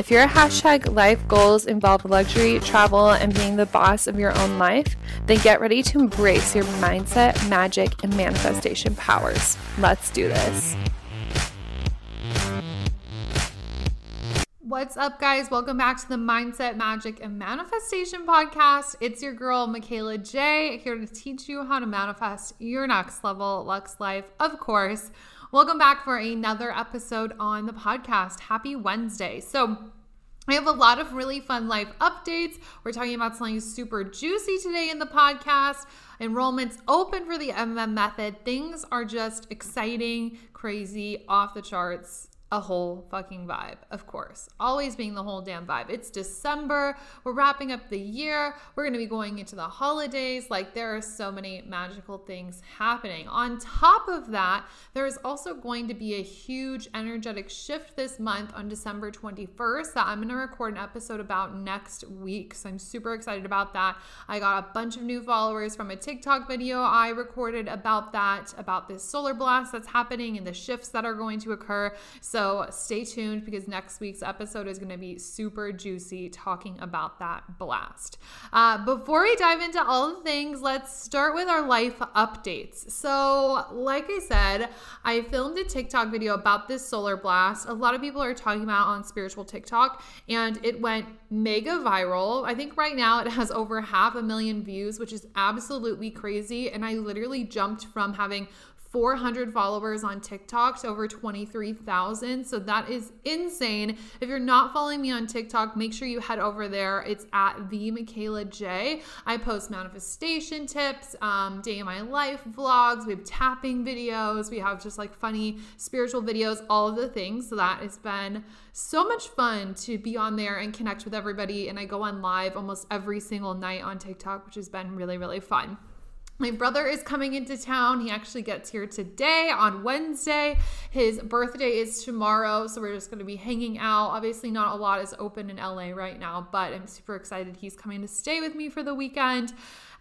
If your hashtag life goals involve luxury, travel, and being the boss of your own life, then get ready to embrace your mindset, magic, and manifestation powers. Let's do this. What's up, guys? Welcome back to the Mindset, Magic, and Manifestation podcast. It's your girl, Michaela J, here to teach you how to manifest your next level Lux life, of course. Welcome back for another episode on the podcast. Happy Wednesday. So, I have a lot of really fun life updates. We're talking about something super juicy today in the podcast. Enrollment's open for the MM method. Things are just exciting, crazy, off the charts a whole fucking vibe, of course. Always being the whole damn vibe. It's December. We're wrapping up the year. We're going to be going into the holidays. Like, there are so many magical things happening. On top of that, there is also going to be a huge energetic shift this month on December 21st that I'm going to record an episode about next week. So, I'm super excited about that. I got a bunch of new followers from a TikTok video I recorded about that, about this solar blast that's happening and the shifts that are going to occur. So, so stay tuned because next week's episode is going to be super juicy talking about that blast. Uh, before we dive into all the things, let's start with our life updates. So, like I said, I filmed a TikTok video about this solar blast. A lot of people are talking about on spiritual TikTok, and it went mega viral. I think right now it has over half a million views, which is absolutely crazy. And I literally jumped from having 400 followers on TikTok to over 23,000. So that is insane. If you're not following me on TikTok, make sure you head over there. It's at the Michaela J. I post manifestation tips, um, day in my life vlogs. We have tapping videos. We have just like funny spiritual videos, all of the things. So that has been so much fun to be on there and connect with everybody. And I go on live almost every single night on TikTok, which has been really, really fun. My brother is coming into town. He actually gets here today on Wednesday. His birthday is tomorrow, so we're just going to be hanging out. Obviously, not a lot is open in LA right now, but I'm super excited he's coming to stay with me for the weekend.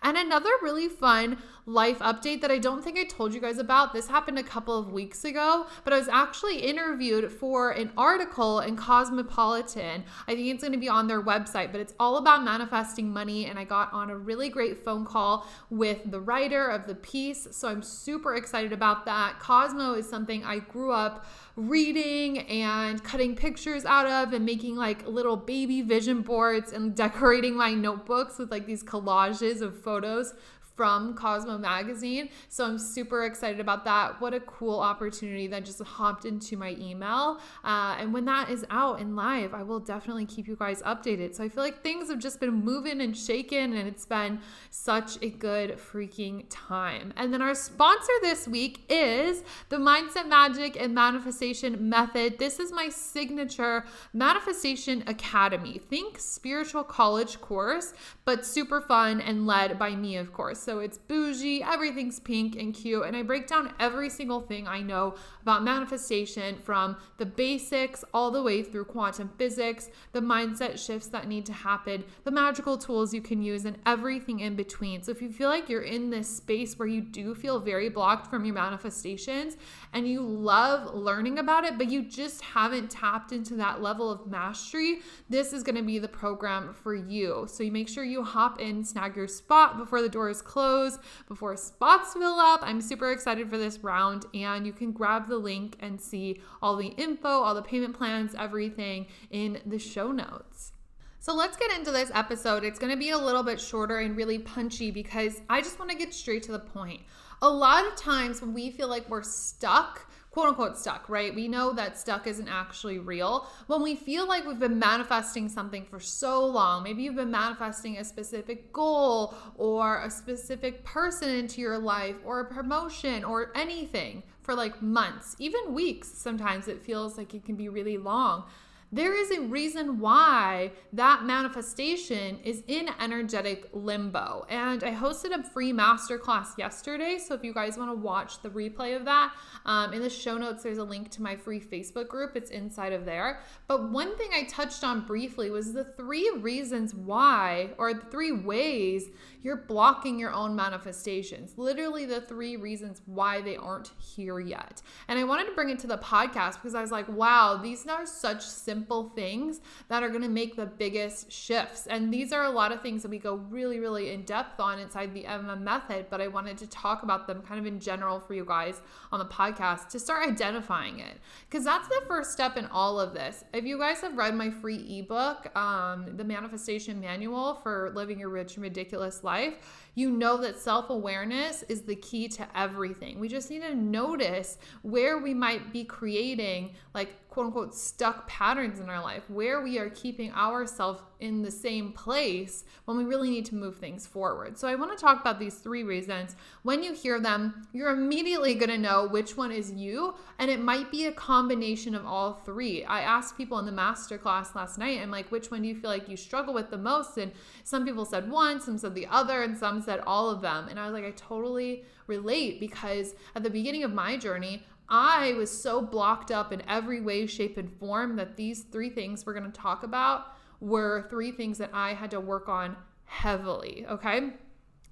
And another really fun life update that I don't think I told you guys about. This happened a couple of weeks ago, but I was actually interviewed for an article in Cosmopolitan. I think it's going to be on their website, but it's all about manifesting money. And I got on a really great phone call with the writer of the piece. So I'm super excited about that. Cosmo is something I grew up reading and cutting pictures out of and making like little baby vision boards and decorating my notebooks with like these collages of photos from Cosmo Magazine. So I'm super excited about that. What a cool opportunity that just hopped into my email. Uh, and when that is out and live, I will definitely keep you guys updated. So I feel like things have just been moving and shaking, and it's been such a good freaking time. And then our sponsor this week is the Mindset Magic and Manifestation Method. This is my signature Manifestation Academy. Think spiritual college course, but super fun and led by me, of course. So it's bougie, everything's pink and cute. And I break down every single thing I know about manifestation from the basics all the way through quantum physics, the mindset shifts that need to happen, the magical tools you can use, and everything in between. So if you feel like you're in this space where you do feel very blocked from your manifestations and you love learning about it, but you just haven't tapped into that level of mastery, this is going to be the program for you. So you make sure you hop in, snag your spot before the door is close close, before spots fill up. I'm super excited for this round, and you can grab the link and see all the info, all the payment plans, everything in the show notes. So let's get into this episode. It's going to be a little bit shorter and really punchy because I just want to get straight to the point. A lot of times when we feel like we're stuck, quote unquote stuck, right? We know that stuck isn't actually real. When we feel like we've been manifesting something for so long, maybe you've been manifesting a specific goal or a specific person into your life or a promotion or anything for like months, even weeks. Sometimes it feels like it can be really long there is a reason why that manifestation is in energetic limbo. And I hosted a free masterclass yesterday. So if you guys want to watch the replay of that, um, in the show notes, there's a link to my free Facebook group. It's inside of there. But one thing I touched on briefly was the three reasons why, or the three ways you're blocking your own manifestations. Literally, the three reasons why they aren't here yet. And I wanted to bring it to the podcast because I was like, wow, these are such simple things that are going to make the biggest shifts. And these are a lot of things that we go really, really in depth on inside the MM method. But I wanted to talk about them kind of in general for you guys on the podcast to start identifying it because that's the first step in all of this. If you guys have read my free ebook, um, the Manifestation Manual for Living Your Rich and Ridiculous life, you know that self awareness is the key to everything. We just need to notice where we might be creating like quote unquote stuck patterns in our life, where we are keeping ourselves in the same place when we really need to move things forward. So, I want to talk about these three reasons. When you hear them, you're immediately going to know which one is you, and it might be a combination of all three. I asked people in the masterclass last night, I'm like, which one do you feel like you struggle with the most? And some people said one, some said the other, and some said all of them. And I was like, I totally relate because at the beginning of my journey, I was so blocked up in every way, shape, and form that these three things we're going to talk about were three things that I had to work on heavily. Okay.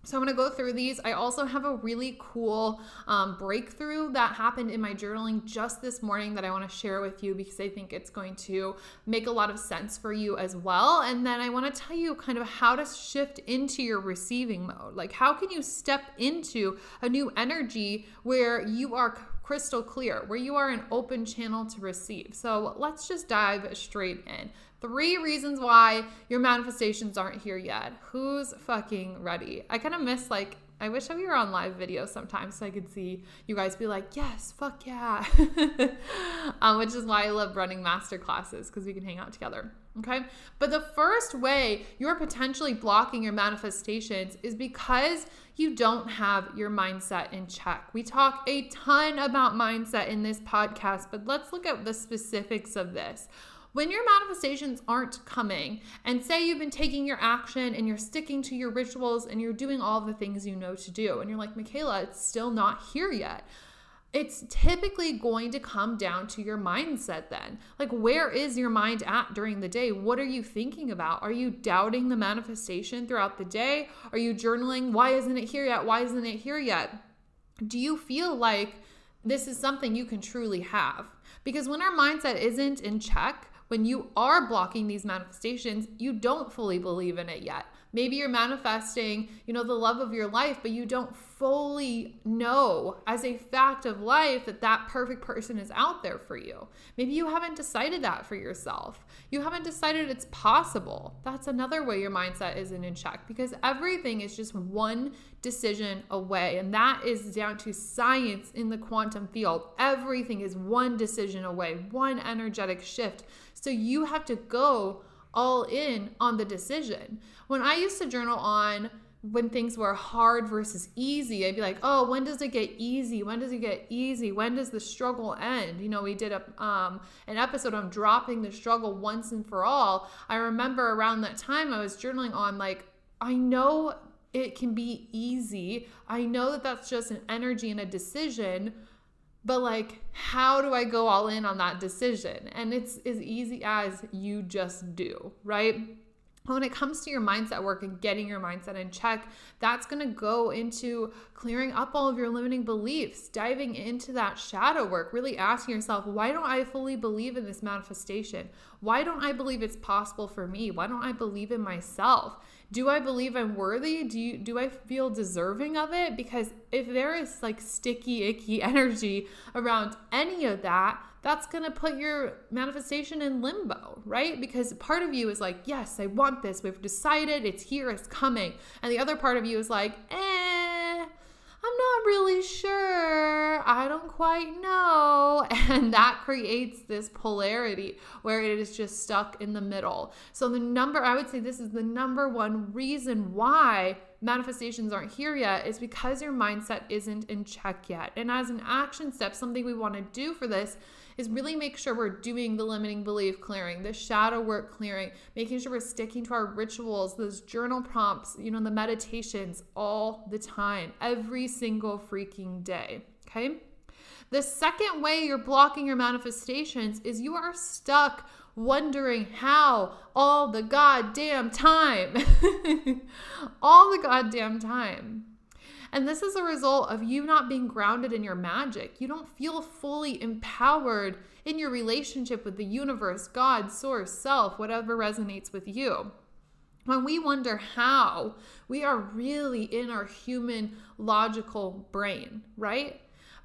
So I'm to go through these. I also have a really cool um, breakthrough that happened in my journaling just this morning that I want to share with you because I think it's going to make a lot of sense for you as well. And then I want to tell you kind of how to shift into your receiving mode. Like, how can you step into a new energy where you are crystal clear, where you are an open channel to receive. So let's just dive straight in. Three reasons why your manifestations aren't here yet. Who's fucking ready? I kind of miss like I wish we were on live video sometimes so I could see you guys be like, yes, fuck yeah. um, which is why I love running master classes because we can hang out together. Okay. But the first way you're potentially blocking your manifestations is because you don't have your mindset in check. We talk a ton about mindset in this podcast, but let's look at the specifics of this when your manifestations aren't coming, and say you've been taking your action and you're sticking to your rituals and you're doing all the things you know to do, and you're like, Michaela, it's still not here yet. It's typically going to come down to your mindset then. Like, where is your mind at during the day? What are you thinking about? Are you doubting the manifestation throughout the day? Are you journaling? Why isn't it here yet? Why isn't it here yet? Do you feel like this is something you can truly have? Because when our mindset isn't in check, when you are blocking these manifestations, you don't fully believe in it yet. Maybe you're manifesting, you know, the love of your life, but you don't fully know as a fact of life that that perfect person is out there for you. Maybe you haven't decided that for yourself. You haven't decided it's possible. That's another way your mindset isn't in check because everything is just one decision away. And that is down to science in the quantum field. Everything is one decision away, one energetic shift. So you have to go all in on the decision. When I used to journal on when things were hard versus easy, I'd be like, oh, when does it get easy? When does it get easy? When does the struggle end? You know, we did a um, an episode on dropping the struggle once and for all. I remember around that time I was journaling on like, I know it can be easy. I know that that's just an energy and a decision, but like, how do I go all in on that decision? And it's as easy as you just do, right? when it comes to your mindset work and getting your mindset in check, that's going to go into clearing up all of your limiting beliefs, diving into that shadow work, really asking yourself, why don't I fully believe in this manifestation? Why don't I believe it's possible for me? Why don't I believe in myself? Do I believe I'm worthy? Do you do I feel deserving of it? Because if there is like sticky, icky energy around any of that, that's going to put your manifestation in limbo, right? Because part of you is like, yes, I want this. We've decided it's here, it's coming. And the other part of you is like, eh, really sure. I don't quite know. And that creates this polarity where it is just stuck in the middle. So, the number, I would say this is the number one reason why manifestations aren't here yet is because your mindset isn't in check yet. And as an action step, something we want to do for this is really make sure we're doing the limiting belief clearing, the shadow work clearing, making sure we're sticking to our rituals, those journal prompts, you know, the meditations all the time, every single freaking day. Okay. The second way you're blocking your manifestations is you are stuck wondering how all the goddamn time. all the goddamn time. And this is a result of you not being grounded in your magic. You don't feel fully empowered in your relationship with the universe, God, source, self, whatever resonates with you. When we wonder how, we are really in our human logical brain, right?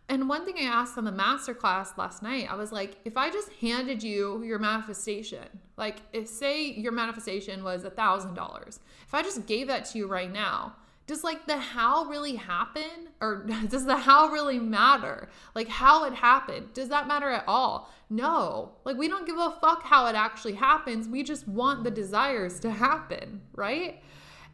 And one thing I asked on the masterclass last night, I was like, if I just handed you your manifestation, like if say your manifestation was a thousand dollars, if I just gave that to you right now, does like the how really happen? Or does the how really matter? Like how it happened? Does that matter at all? No. Like we don't give a fuck how it actually happens. We just want the desires to happen right?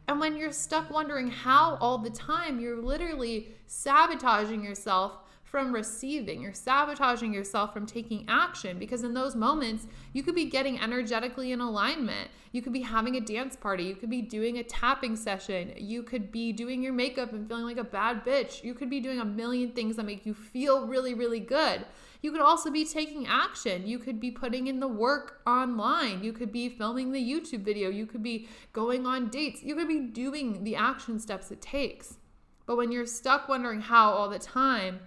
And when you're stuck wondering how all the time you're literally sabotaging yourself from receiving. You're sabotaging yourself from taking action because in those moments, you could be getting energetically in alignment. You could be having a dance party. You could be doing a tapping session. You could be doing your makeup and feeling like a bad bitch. You could be doing a million things that make you feel really, really good. You could also be taking action. You could be putting in the work online. You could be filming the YouTube video. You could be going on dates. You could be doing the action steps it takes. But when you're stuck wondering how all the time,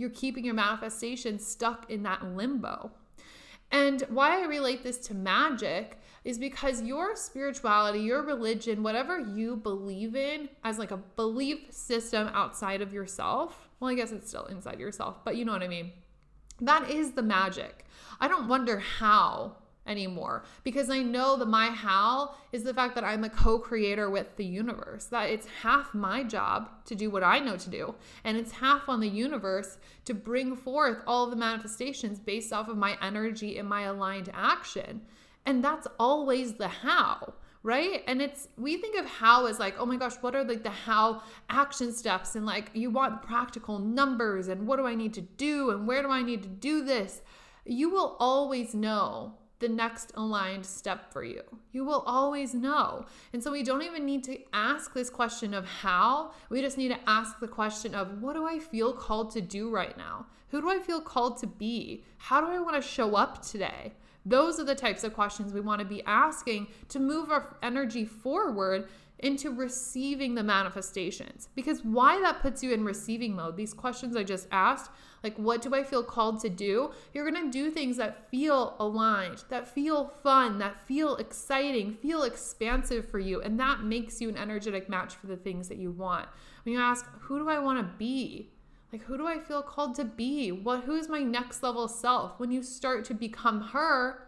you're keeping your manifestation stuck in that limbo. And why I relate this to magic is because your spirituality, your religion, whatever you believe in as like a belief system outside of yourself, well, I guess it's still inside yourself, but you know what I mean. That is the magic. I don't wonder how anymore. Because I know that my how is the fact that I'm a co creator with the universe, that it's half my job to do what I know to do, and it's half on the universe to bring forth all the manifestations based off of my energy and my aligned action. And that's always the how right? And it's we think of how as like oh my gosh what are like the how action steps and like you want practical numbers and what do i need to do and where do i need to do this? You will always know the next aligned step for you. You will always know. And so we don't even need to ask this question of how. We just need to ask the question of what do I feel called to do right now? Who do I feel called to be? How do I want to show up today? Those are the types of questions we want to be asking to move our energy forward into receiving the manifestations. Because why that puts you in receiving mode, these questions I just asked, like what do I feel called to do? You're going to do things that feel aligned, that feel fun, that feel exciting, feel expansive for you, and that makes you an energetic match for the things that you want. When you ask, who do I want to be? Like who do I feel called to be? What who is my next level self? When you start to become her,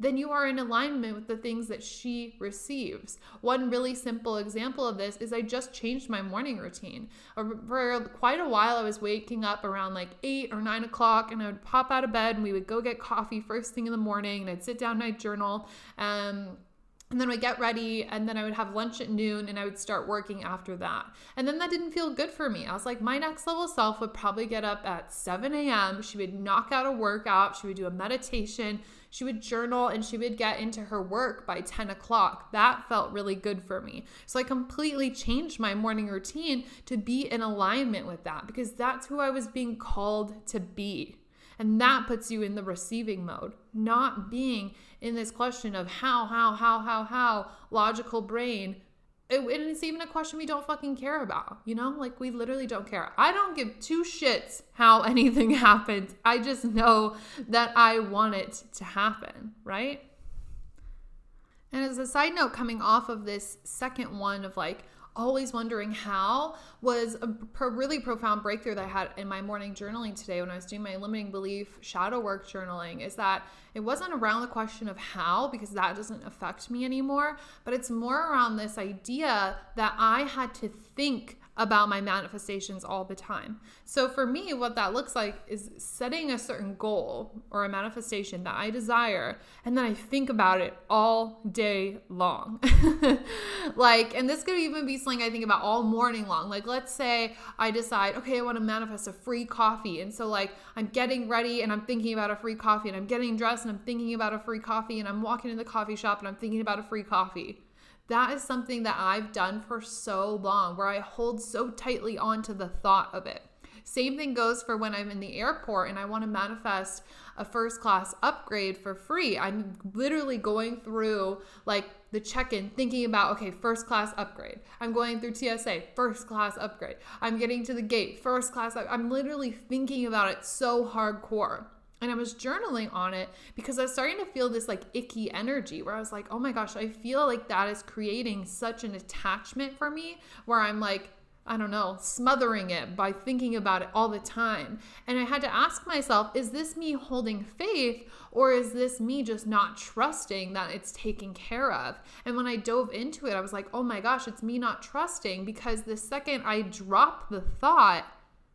then you are in alignment with the things that she receives. One really simple example of this is I just changed my morning routine. For quite a while, I was waking up around like eight or nine o'clock, and I would pop out of bed and we would go get coffee first thing in the morning, and I'd sit down and I'd journal. Um, and then I would get ready, and then I would have lunch at noon, and I would start working after that. And then that didn't feel good for me. I was like, my next level self would probably get up at 7 a.m. She would knock out a workout, she would do a meditation, she would journal, and she would get into her work by 10 o'clock. That felt really good for me. So I completely changed my morning routine to be in alignment with that because that's who I was being called to be. And that puts you in the receiving mode, not being in this question of how, how, how, how, how, logical brain. It, and it's even a question we don't fucking care about, you know? Like, we literally don't care. I don't give two shits how anything happens. I just know that I want it to happen, right? And as a side note, coming off of this second one of like, always wondering how was a pro- really profound breakthrough that I had in my morning journaling today when I was doing my limiting belief shadow work journaling is that it wasn't around the question of how because that doesn't affect me anymore, but it's more around this idea that I had to think about my manifestations all the time. So for me, what that looks like is setting a certain goal or a manifestation that I desire, and then I think about it all day long. like, and this could even be something I think about all morning long. Like, let's say I decide, okay, I want to manifest a free coffee. And so, like, I'm getting ready and I'm thinking about a free coffee, and I'm getting dressed and I'm thinking about a free coffee, and I'm walking in the coffee shop and I'm thinking about a free coffee that is something that I've done for so long where I hold so tightly onto the thought of it. Same thing goes for when I'm in the airport and I want to manifest a first class upgrade for free. I'm literally going through like the check in, thinking about, okay, first class upgrade. I'm going through TSA, first class upgrade. I'm getting to the gate, first class. I'm literally thinking about it so hardcore and I was journaling on it because I was starting to feel this like icky energy where I was like, oh my gosh, I feel like that is creating such an attachment for me where I'm like, I don't know, smothering it by thinking about it all the time. And I had to ask myself, is this me holding faith or is this me just not trusting that it's taken care of? And when I dove into it, I was like, oh my gosh, it's me not trusting because the second I drop the thought,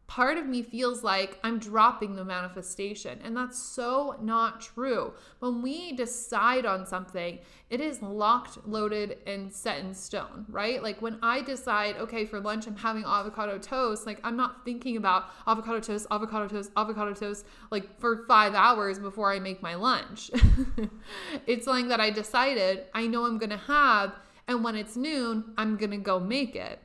part of me feels like I'm dropping the manifestation. And that's so not true. When we decide on something, it is locked, loaded, and set in stone, right? Like when I decide, okay, for lunch I'm having avocado toast, like I'm not thinking about avocado toast, avocado toast, avocado toast, like for five hours before I make my lunch. it's something that I decided I know I'm gonna have. And when it's noon, I'm gonna go make it.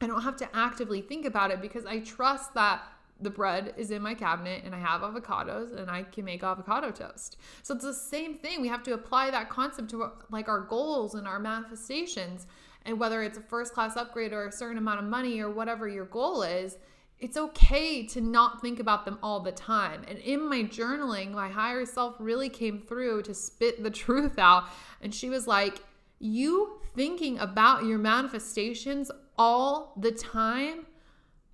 I don't have to actively think about it because I trust that the bread is in my cabinet and I have avocados and I can make avocado toast. So it's the same thing. We have to apply that concept to like our goals and our manifestations. And whether it's a first class upgrade or a certain amount of money or whatever your goal is, it's okay to not think about them all the time. And in my journaling, my higher self really came through to spit the truth out. And she was like, You thinking about your manifestations all the time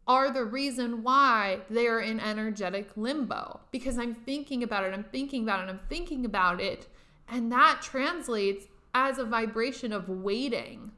are the reason why they are in energetic limbo because I'm thinking about it, I'm thinking about it, I'm thinking about it. And that translates as a vibration of waiting.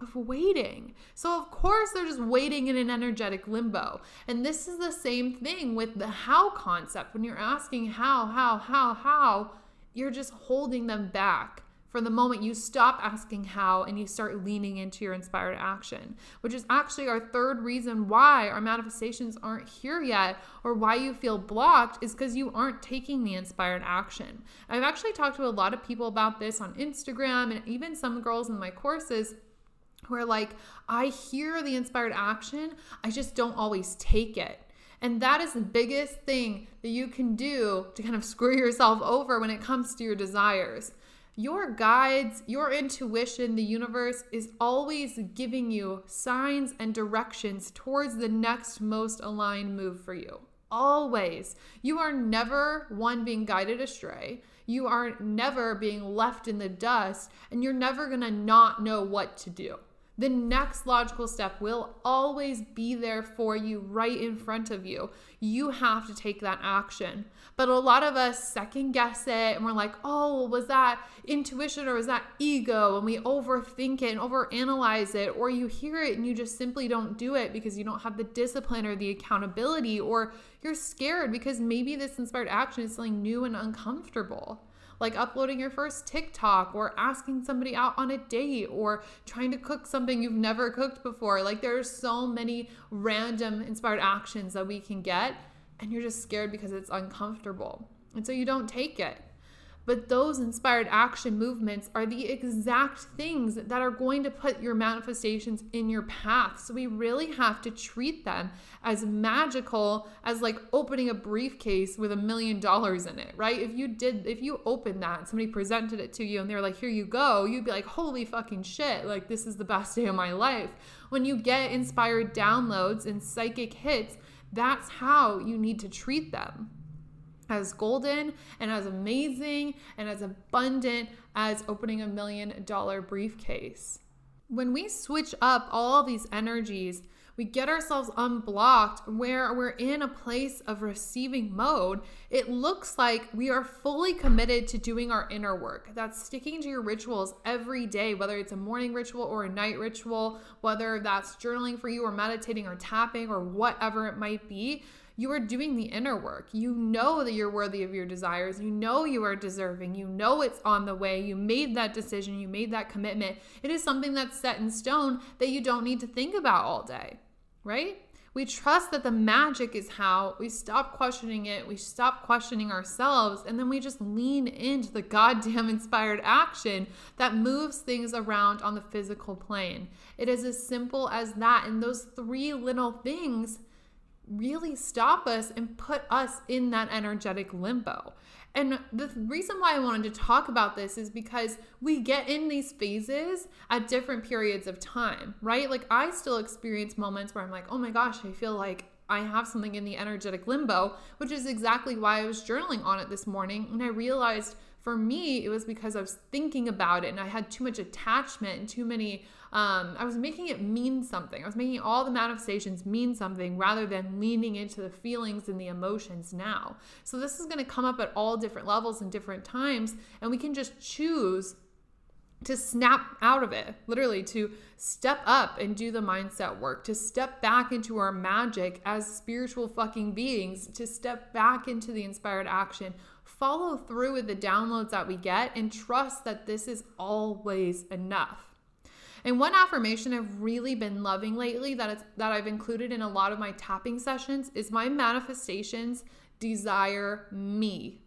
Of waiting. So, of course, they're just waiting in an energetic limbo. And this is the same thing with the how concept. When you're asking how, how, how, how, you're just holding them back from the moment you stop asking how and you start leaning into your inspired action, which is actually our third reason why our manifestations aren't here yet or why you feel blocked is because you aren't taking the inspired action. I've actually talked to a lot of people about this on Instagram and even some girls in my courses who are like, I hear the inspired action, I just don't always take it. And that is the biggest thing that you can do to kind of screw yourself over when it comes to your desires your guides, your intuition, the universe is always giving you signs and directions towards the next most aligned move for you. Always. You are never one being guided astray. You are never being left in the dust, and you're never gonna not know what to do the next logical step will always be there for you right in front of you. You have to take that action. But a lot of us second guess it and we're like, oh, was that intuition or was that ego? And we overthink it and overanalyze it, or you hear it and you just simply don't do it because you don't have the discipline or the accountability, or you're scared because maybe this inspired action is something new and uncomfortable like uploading your first TikTok or asking somebody out on a date or trying to cook something you've never cooked before. Like there are so many random inspired actions that we can get, and you're just scared because it's uncomfortable. And so you don't take it. But those inspired action movements are the exact things that are going to put your manifestations in your path. So we really have to treat them as magical as like opening a briefcase with a million dollars in it, right? If you did, if you opened that somebody presented it to you and they're like, here you go, you'd be like, holy fucking shit, like this is the best day of my life. When you get inspired downloads and psychic hits, that's how you need to treat them as golden and as amazing and as abundant as opening a million dollar briefcase. When we switch up all these energies, we get ourselves unblocked where we're in a place of receiving mode, it looks like we are fully committed to doing our inner work. That's sticking to your rituals every day, whether it's a morning ritual or a night ritual, whether that's journaling for you or meditating or tapping or whatever it might be you are doing the inner work. You know that you're worthy of your desires. You know you are deserving. You know it's on the way. You made that decision. You made that commitment. It is something that's set in stone that you don't need to think about all day, right? We trust that the magic is how we stop questioning it, we stop questioning ourselves, and then we just lean into the goddamn inspired action that moves things around on the physical plane. It is as simple as that. And those three little things really stop us and put us in that energetic limbo. And the reason why I wanted to talk about this is because we get in these phases at different periods of time, right? Like I still experience moments where I'm like, oh my gosh, I feel like I have something in the energetic limbo, which is exactly why I was journaling on it this morning. And I realized for me, it was because I was thinking about it and I had too much attachment and too many um, I was making it mean something. I was making all the manifestations mean something rather than leaning into the feelings and the emotions now. So this is going to come up at all different levels and different times, and we can just choose to snap out of it, literally to step up and do the mindset work, to step back into our magic as spiritual fucking beings, to step back into the inspired action, follow through with the downloads that we get, and trust that this is always enough. And one affirmation I've really been loving lately that it's, that I've included in a lot of my tapping sessions is my manifestations desire me.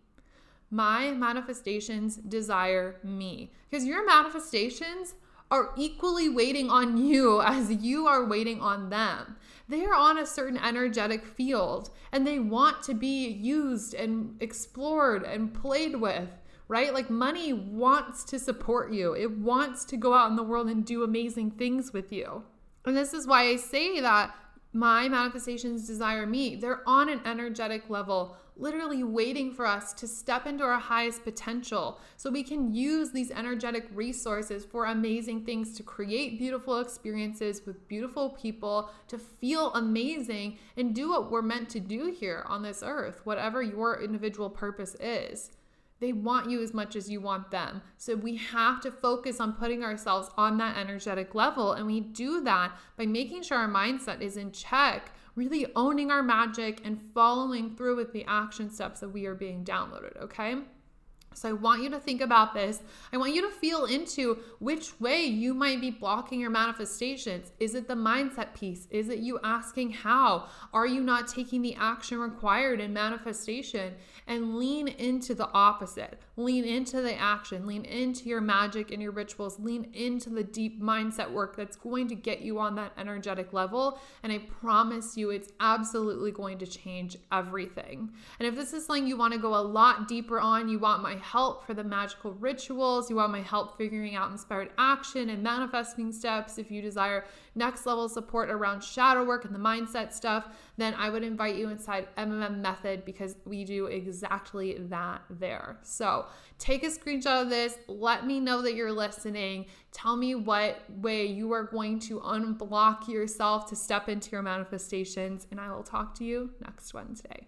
My manifestations desire me. Because your manifestations are equally waiting on you as you are waiting on them. They are on a certain energetic field and they want to be used and explored and played with right? Like money wants to support you, it wants to go out in the world and do amazing things with you. And this is why I say that my manifestations desire me. They're on an energetic level, literally waiting for us to step into our highest potential so we can use these energetic resources for amazing things to create beautiful experiences with beautiful people, to feel amazing, and do what we're meant to do here on this earth, whatever your individual purpose is. They want you as much as you want them. So we have to focus on putting ourselves on that energetic level. And we do that by making sure our mindset is in check, really owning our magic and following through with the action steps that we are being downloaded. Okay. So I want you to think about this. I want you to feel into which way you might be blocking your manifestations. Is it the mindset piece? Is it you asking how? Are you not taking the action required in manifestation? And lean into the opposite. Lean into the action. Lean into your magic and your rituals. Lean into the deep mindset work that's going to get you on that energetic level. And I promise you, it's absolutely going to change everything. And if this is something you want to go a lot deeper on, you want my help for the magical rituals, you want my help figuring out inspired action and manifesting steps, if you desire next level support around shadow work and the mindset stuff, then I would invite you inside MMM Method because we do exactly that there. So take a screenshot of this. Let me know that you're listening. Tell me what way you are going to unblock yourself to step into your manifestations, and I will talk to you next Wednesday.